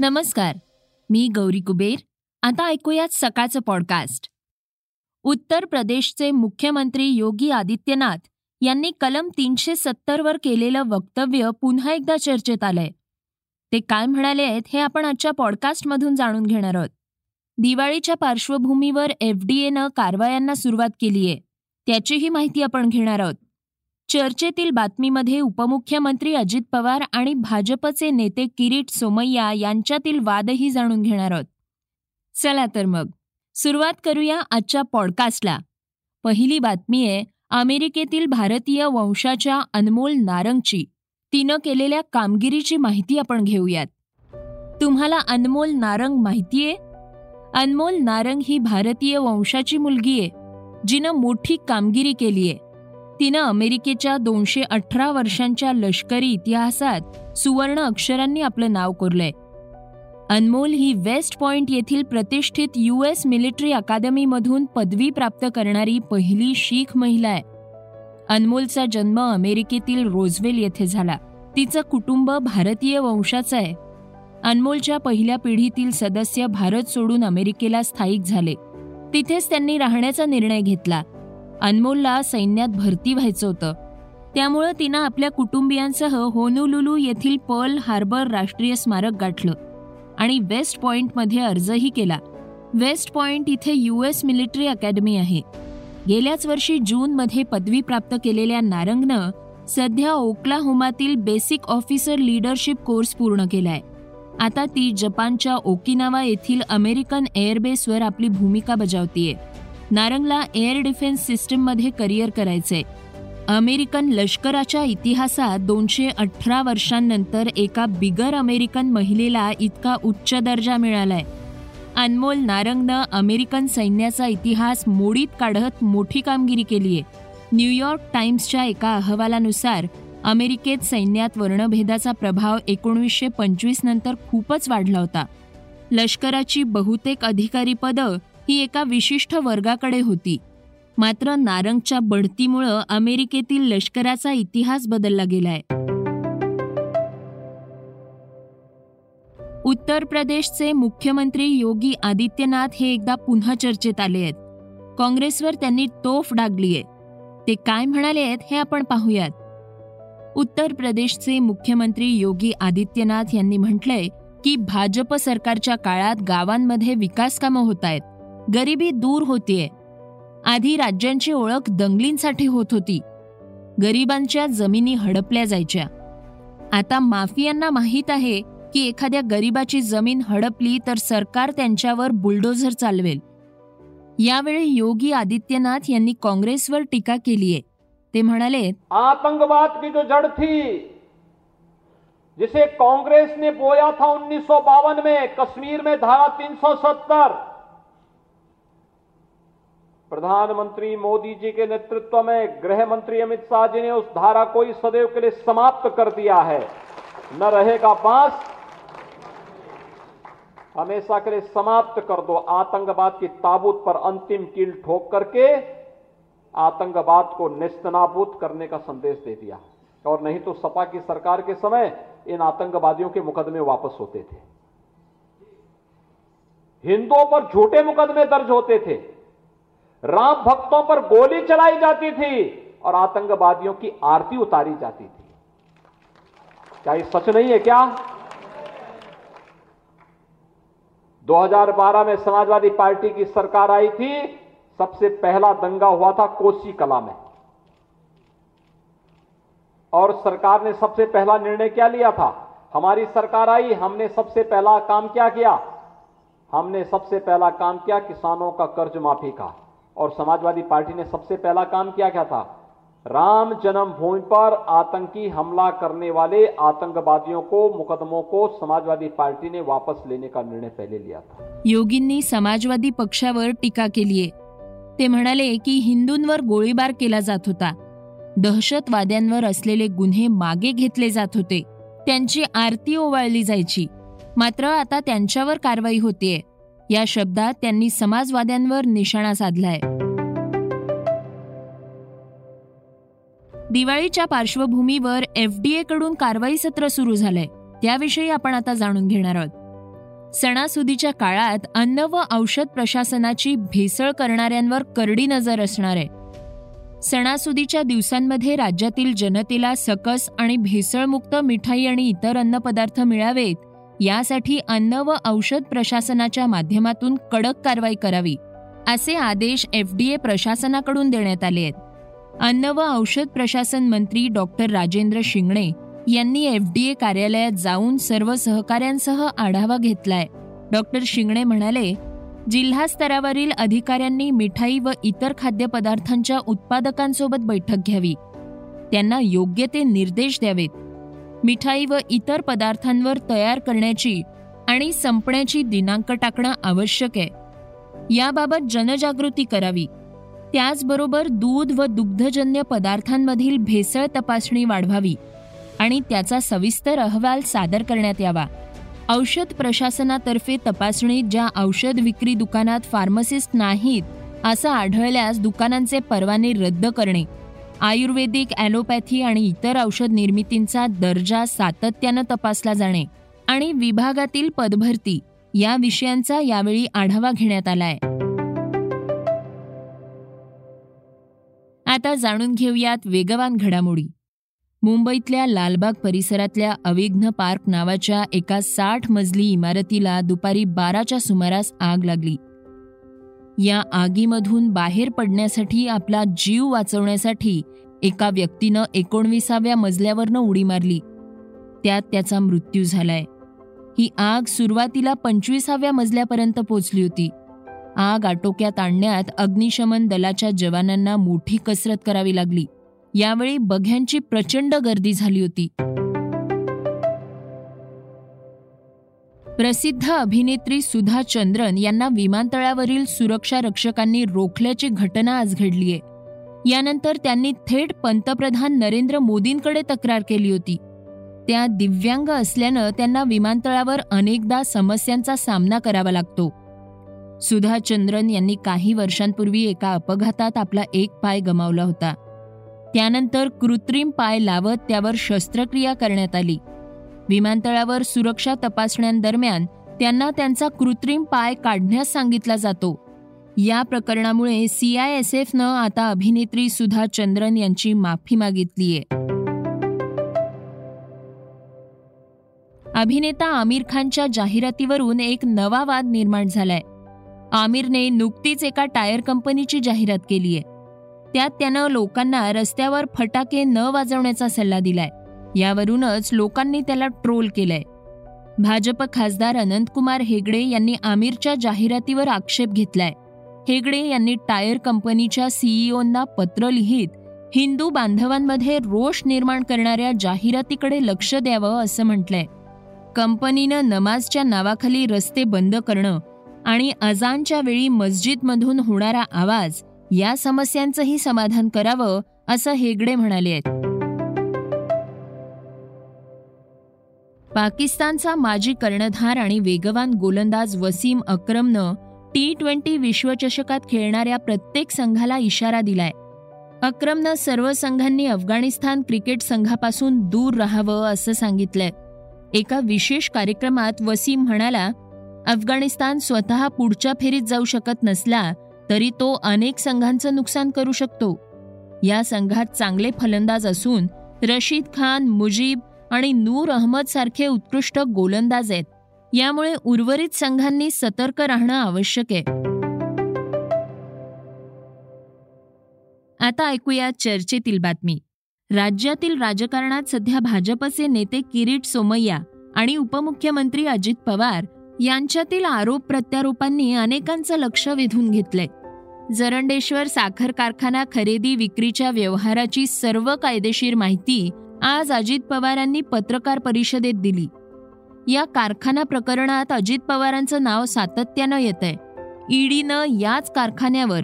नमस्कार मी गौरी कुबेर. आता ऐकूयात सकाळचं पॉडकास्ट उत्तर प्रदेशचे मुख्यमंत्री योगी आदित्यनाथ यांनी कलम तीनशे सत्तरवर केलेलं वक्तव्य पुन्हा एकदा चर्चेत आलंय. ते काय म्हणाले आहेत हे आपण आजच्या पॉडकास्टमधून जाणून घेणार आहोत. दिवाळीच्या पार्श्वभूमीवर एफ डी एनं कारवायांना सुरुवात केली आहे त्याचीही माहिती आपण घेणार आहोत. चर्चेतील बातमीमध्ये उपमुख्यमंत्री अजित पवार आणि भाजपचे नेते किरीट सोमय्या यांच्यातील वादही जाणून घेणार आहोत. चला तर मग सुरुवात करूया आजच्या पॉडकास्टला. पहिली बातमी आहे अमेरिकेतील भारतीय वंशाच्या अनमोल नारंगची. तिनं केलेल्या कामगिरीची माहिती आपण घेऊयात. तुम्हाला अनमोल नारंग माहितीये? अनमोल नारंग ही भारतीय वंशाची मुलगी आहे जिनं मोठी कामगिरी केलीये. तिनं अमेरिकेच्या दोनशे अठरा वर्षांच्या लष्करी इतिहासात सुवर्ण अक्षरांनी आपलं नाव कोरलंय. अनमोल ही वेस्ट पॉइंट येथील प्रतिष्ठित यू एस मिलिटरी अकादमीमधून पदवी प्राप्त करणारी पहिली शीख महिला आहे. अनमोलचा जन्म अमेरिकेतील रोजवेल येथे झाला. तिचं कुटुंब भारतीय वंशाचं आहे. अनमोलच्या पहिल्या पिढीतील सदस्य भारत सोडून अमेरिकेला स्थायिक झाले. तिथेच त्यांनी राहण्याचा निर्णय घेतला. अनमोलला सैन्यात भरती व्हायचं होतं. त्यामुळं तिनं आपल्या कुटुंबियांसह होनुलुलू येथील पर्ल हार्बर राष्ट्रीय स्मारक गाठलं आणि वेस्ट पॉइंटमध्ये अर्जही केला. वेस्ट पॉइंट इथे यू एस मिलिटरी अकॅडमी आहे. गेल्याच वर्षी जूनमध्ये पदवी प्राप्त केलेल्या नारंगनं सध्या ओक्लाहोमातील बेसिक ऑफिसर लीडरशिप कोर्स पूर्ण केलाय. आता ती जपानच्या ओकिनावा येथील अमेरिकन एअरबेसवर आपली भूमिका बजावतीये. नारंगला एअर डिफेन्स सिस्टीममध्ये करिअर करायचंय अमेरिकन लष्कराच्या इतिहासात दोनशे अठरा वर्षांनंतर एका बिगर अमेरिकन महिलेला इतका उच्च दर्जा मिळालाय. अनमोल नारंगनं अमेरिकन सैन्याचा इतिहास मोडीत काढत मोठी कामगिरी केलीय. न्यूयॉर्क टाइम्सच्या एका अहवालानुसार अमेरिकेत सैन्यात वर्णभेदाचा प्रभाव एकोणीसशे पंचवीस नंतर खूपच वाढला होता. लष्कराची बहुतेक अधिकारी पदं ही एका विशिष्ट वर्गाकडे होती. मात्र नारंगच्या बढतीमुळं अमेरिकेतील लष्कराचा इतिहास बदलला गेलाय. उत्तर प्रदेशचे मुख्यमंत्री योगी आदित्यनाथ हे एकदा पुन्हा चर्चेत आले आहेत. काँग्रेसवर त्यांनी तोफ डागलीय ते काय म्हणाले आहेत हे आपण पाहूयात. उत्तर प्रदेशचे मुख्यमंत्री योगी आदित्यनाथ यांनी म्हटलंय की भाजप सरकारच्या काळात गावांमध्ये विकास कामं होत आहेत. गरिबी दूर होतीये. आधी राज्यांची ओळख दंगलींसाठी होत होती. गरिबांच्या जमिनी हडपल्या जायच्या. आता माफियांना माहीत आहे की एखाद्या गरिबाची जमीन हडपली तर सरकार त्यांच्यावर बुलडोझर चालवेल. यावेळी योगी आदित्यनाथ यांनी काँग्रेसवर टीका केली आहे ते म्हणाले आतंकवाद की जो जड़ थी. जिसे कांग्रेस ने बोया था उन्नीस में कश्मीर में धारा 370 प्रधानमंत्री मोदी जी के नेतृत्व में गृह मंत्री अमित शाह जी ने उस धारा को ही सदैव के लिए समाप्त कर दिया है। न रहेगा बाँस, हमेशा के लिए समाप्त कर दो। आतंकवाद की ताबूत पर अंतिम कील ठोक करके आतंकवाद को निस्तनाबूद करने का संदेश दे दिया। और नहीं तो सपा की सरकार के समय इन आतंकवादियों के मुकदमे वापस होते थे। हिंदुओं पर झूठे मुकदमे दर्ज होते थे। राम भक्तों पर गोली चलाई जाती थी और आतंकवादियों की आरती उतारी जाती थी। क्या ये सच नहीं है क्या? 2012 में समाजवादी पार्टी की सरकार आई थी, सबसे पहला दंगा हुआ था कोसी कला में। और सरकार ने सबसे पहला निर्णय क्या लिया था? हमारी सरकार आई, हमने सबसे पहला काम क्या किया? हमने सबसे पहला काम किया किसानों का कर्ज माफ़ी का। और समाजवादी पार्टी ने सबसे पहला काम किया क्या था? राम जन्मभूमि पर आतंकी हमला करने वाले आतंकवादियों को मुकदमों को समाजवादी पार्टी ने वापस लेने का निर्णय पहले लिया था। योगींनी समाजवादी पक्षावर टीका केलीये. ते म्हणाले की हिंदूंवर गोळीबार केला जात होता. दहशतवाद्यांवर असलेले गुन्हे मागे घेतले जात होते. त्यांची आरती ओवाळली जायची. मात्र आता त्यांच्यावर कारवाई होतीये. या शब्दात त्यांनी समाजवाद्यांवर निशाणा साधलाय. दिवाळीच्या पार्श्वभूमीवर एफडीए कडून कारवाई सत्र सुरू झालंय. त्याविषयी आपण आता जाणून घेणार आहोत. सणासुदीच्या काळात अन्न व औषध प्रशासनाची भेसळ करणाऱ्यांवर करडी नजर असणार आहे. सणासुदीच्या दिवसांमध्ये राज्यातील जनतेला सकस आणि भेसळमुक्त मिठाई आणि इतर अन्नपदार्थ मिळावेत यासाठी अन्न व औषध प्रशासनाच्या माध्यमातून कडक कारवाई करावी असे आदेश एफडीए प्रशासनाकडून देण्यात आले आहेत. अन्न व औषध प्रशासन मंत्री डॉक्टर राजेंद्र शिंगणे यांनी एफडीए कार्यालयात जाऊन सर्व सहकाऱ्यांसह आढावा घेतलाय. डॉक्टर शिंगणे म्हणाले जिल्हा स्तरावरील अधिकाऱ्यांनी मिठाई व इतर खाद्यपदार्थांच्या उत्पादकांसोबत बैठक घ्यावी. त्यांना योग्य ते निर्देश द्यावेत. मिठाई व इतर पदार्थांवर तयार करण्याची आणि संपण्याची दिनांक टाकणं आवश्यक आहे. याबाबत जनजागृती करावी. त्याचबरोबर दूध व दुग्धजन्य पदार्थांमधील भेसळ तपासणी वाढवावी आणि त्याचा सविस्तर अहवाल सादर करण्यात यावा. औषध प्रशासनातर्फे तपासणीत ज्या औषध विक्री दुकानात फार्मसिस्ट नाहीत असं आढळल्यास दुकानांचे परवाने रद्द करणे. आयुर्वेदिक ॲलोपॅथी आणि इतर औषध निर्मितींचा दर्जा सातत्यानं तपासला जाणे आणि विभागातील पदभरती या विषयांचा यावेळी आढावा घेण्यात आलाय. आता जाणून घेऊयात वेगवान घडामोडी. मुंबईतल्या लालबाग परिसरातल्या अविघ्न पार्क नावाच्या एका साठ मजली इमारतीला दुपारी बाराच्या सुमारास आग लागली. या आगीमधून बाहेर पडण्यासाठी आपला जीव वाचवण्यासाठी एका व्यक्तीनं एकोणविसाव्या मजल्यावरनं उडी मारली. त्यात त्याचा मृत्यू झालाय. ही आग सुरुवातीला पंचवीसाव्या मजल्यापर्यंत पोचली होती. आग आटोक्यात आणण्यात अग्निशमन दलाच्या जवानांना मोठी कसरत करावी लागली. यावेळी बघ्यांची प्रचंड गर्दी झाली होती. प्रसिद्ध अभिनेत्री सुधा चंद्रन यांना विमानतळावरील सुरक्षा रक्षकांनी रोखल्याची घटना आज घडलीय यानंतर त्यांनी थेट पंतप्रधान नरेंद्र मोदींकडे तक्रार केली होती. त्या दिव्यांग असल्यानं त्यांना विमानतळावर अनेकदा समस्यांचा सामना करावा लागतो. सुधा चंद्रन यांनी काही वर्षांपूर्वी एका अपघातात आपला एक पाय गमावला होता. त्यानंतर कृत्रिम पाय लावत त्यावर शस्त्रक्रिया करण्यात आली. विमानतळावर सुरक्षा तपासण्यांदरम्यान त्यांना त्यांचा कृत्रिम पाय काढण्यास सांगितला जातो. या प्रकरणामुळे सीआयएसएफनं आता अभिनेत्री सुधा चंद्रन यांची माफी मागितलीय अभिनेता आमिर खानच्या जाहिरातीवरून एक नवा वाद निर्माण झालाय. आमिरने नुकतीच एका टायर कंपनीची जाहिरात केलीय. त्यात त्यानं लोकांना रस्त्यावर फटाके न वाजवण्याचा सल्ला दिलाय. यावरूनच लोकांनी त्याला ट्रोल केलंय. भाजप खासदार अनंतकुमार हेगडे यांनी आमिरच्या जाहिरातीवर आक्षेप घेतलाय. हेगडे यांनी टायर कंपनीच्या सीईओंना पत्र लिहित हिंदू बांधवांमध्ये रोष निर्माण करणाऱ्या जाहिरातीकडे लक्ष द्यावं असं म्हटलंय. कंपनीनं नमाजच्या नावाखाली रस्ते बंद करणं आणि अजानच्या वेळी मस्जिदमधून होणारा आवाज या समस्यांचंही समाधान करावं असं हेगडे म्हणाले आहेत. पाकिस्तानचा माजी कर्णधार आणि वेगवान गोलंदाज वसीम अक्रमनं टी ट्वेंटी विश्वचषकात खेळणाऱ्या प्रत्येक संघाला इशारा दिलाय. अक्रमनं सर्व संघांनी अफगाणिस्तान क्रिकेट संघापासून दूर राहावं असं सांगितलंय. एका विशेष कार्यक्रमात वसीम म्हणाला अफगाणिस्तान स्वतः पुढच्या फेरीत जाऊ शकत नसला तरी तो अनेक संघांचं नुकसान करू शकतो. या संघात चांगले फलंदाज असून रशीद खान मुजीब आणि नूर अहमद सारखे उत्कृष्ट गोलंदाज आहेत. यामुळे उर्वरित संघांनी सतर्क राहणं आवश्यक आहे. आता ऐकूया चर्चेतील बातमी. राज्यातील राजकारणात सध्या भाजपचे नेते किरीट सोमय्या आणि उपमुख्यमंत्री अजित पवार यांच्यातील आरोप प्रत्यारोपांनी अनेकांचं लक्ष वेधून घेतलंय. जरंडेश्वर साखर कारखाना खरेदी विक्रीच्या व्यवहाराची सर्व कायदेशीर माहिती आज अजित पवारांनी पत्रकार परिषदेत दिली. या कारखाना प्रकरणात अजित पवारांचं नाव सातत्यानं येत आहे ईडीनं याच कारखान्यावर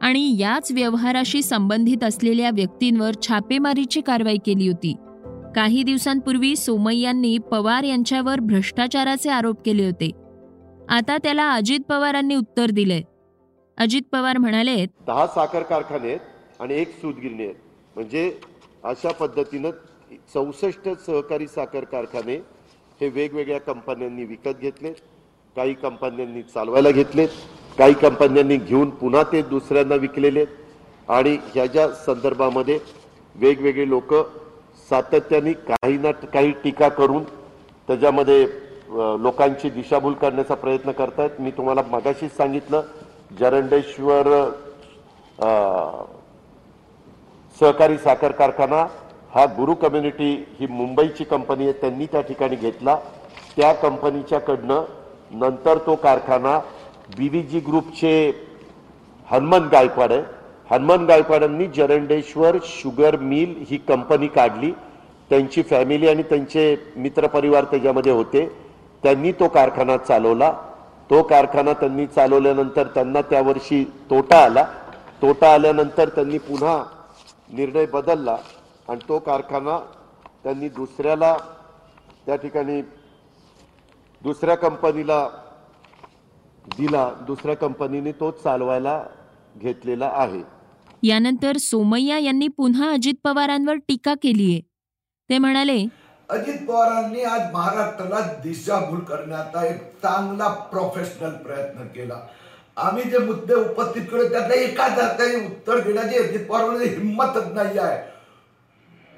आणि याच व्यवहाराशी संबंधित असलेल्या व्यक्तींवर छापेमारीची कारवाई केली होती. काही दिवसांपूर्वी सोमय्यांनी पवार यांच्यावर भ्रष्टाचाराचे आरोप केले होते. आता त्याला अजित पवारांनी उत्तर दिले अजित पवार म्हणाले दहा साखर कारखाने आहेत आणि एक सूतगिरणी आहेत. म्हणजे अशा पद्धतीनं चौसष्ट सहकारी साखर कारखाने हे वेगवेगळ्या कंपन्यांनी विकत घेतले काही कंपन्यांनी चालवायला घेतलेत काही कंपन्यांनी घेऊन पुन्हा ते दुसऱ्यांना विकलेले आणि ह्याच्या संदर्भामध्ये वेगवेगळे लोक सातत्याने काही ना काही टीका करून त्याच्यामध्ये लोकांची दिशाभूल करण्याचा प्रयत्न करतायत. मी तुम्हाला मगाशीच सांगितलं जरंडेश्वर सहकारी साखर कारखाना हा गुरु कम्युनिटी ही मुंबईची कंपनी आहे त्यांनी त्या ठिकाणी घेतला. त्या कंपनीच्याकडनं नंतर तो कारखाना बीव्हीजी ग्रुपचे हनुमान गायकवाड आहे. हनुमान गायकवाडांनी जरंडेश्वर शुगर मिल ही कंपनी काढली. त्यांची फॅमिली आणि त्यांचे मित्रपरिवार त्याच्यामध्ये होते. त्यांनी तो कारखाना चालवला. तो कारखाना त्यांनी चालवल्यानंतर त्यांना त्या वर्षी तोटा आला. तोटा आल्यानंतर त्यांनी पुन्हा निर्णय बदलला. आणि तो कारखाना त्यांनी दुसऱ्याला त्या ठिकाणी दुसऱ्या कंपनीला दिला. दुसऱ्या कंपनीने तो चालवायला घेतलेला आहे. यानंतर सोमय्या यांनी पुन्हा अजित पवारांवर टीका केलीये ते म्हणाले अजित पवारांनी आज महाराष्ट्राला दिशाभूल करण्याचा एक चांगला प्रोफेशनल प्रयत्न केला. आम्ही जे मुद्दे उपस्थित केले त्यातल्या एका जात्याने उत्तर देण्याची अजित पवारांमध्ये हिंमतच नाही आहे.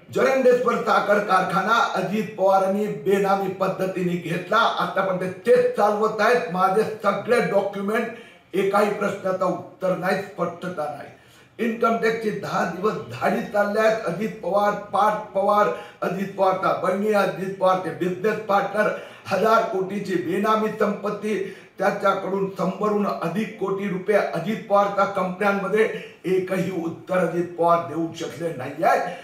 जरंडेश्वर साखर कारखाना अजित पवारांनी बेनामी पद्धतीने घेतला. आतापर्यंत तेच चालवत आहेत. माझे सगळे डॉक्युमेंट एकाही प्रश्नाचा उत्तर नाही स्पष्टता नाही. इन्कम टॅक्सचे दहा दिवस धाडी चालले आहेत. अजित पवार पाठ पवार अजित पवारचा बहिणी अजित पवारचे बिझनेस पार्टनर हजार कोटीची बेनामी संपत्ती त्याच्याकडून शंभरहून अधिक कोटी रुपये अजित पवारच्या कंपन्यांमध्ये एकही उत्तर अजित पवार देऊ शकले नाही आहे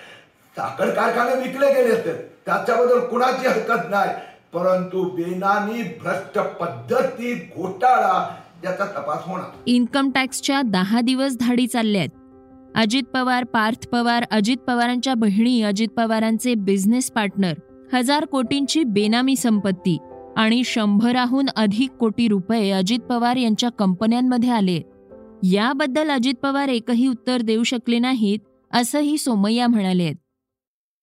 साखर कारखाने विकले गेले असते त्याच्याबद्दल कुणाची हरकत नाही. परंतु बेनामी भ्रष्ट पद्धती घोटाळा याचा तपास होणार. इन्कम टॅक्सच्या दहा दिवस धाडी चालल्यात. अजित पवार पार्थ पवार अजित पवारांच्या बहिणी अजित पवारांचे बिझनेस पार्टनर हजार कोटींची बेनामी संपत्ती आणि शंभराहून अधिक कोटी रुपये अजित पवार यांच्या कंपन्यांमध्ये आले. याबद्दल अजित पवार एकही उत्तर देऊ शकले नाहीत असंही सोमय्या म्हणाले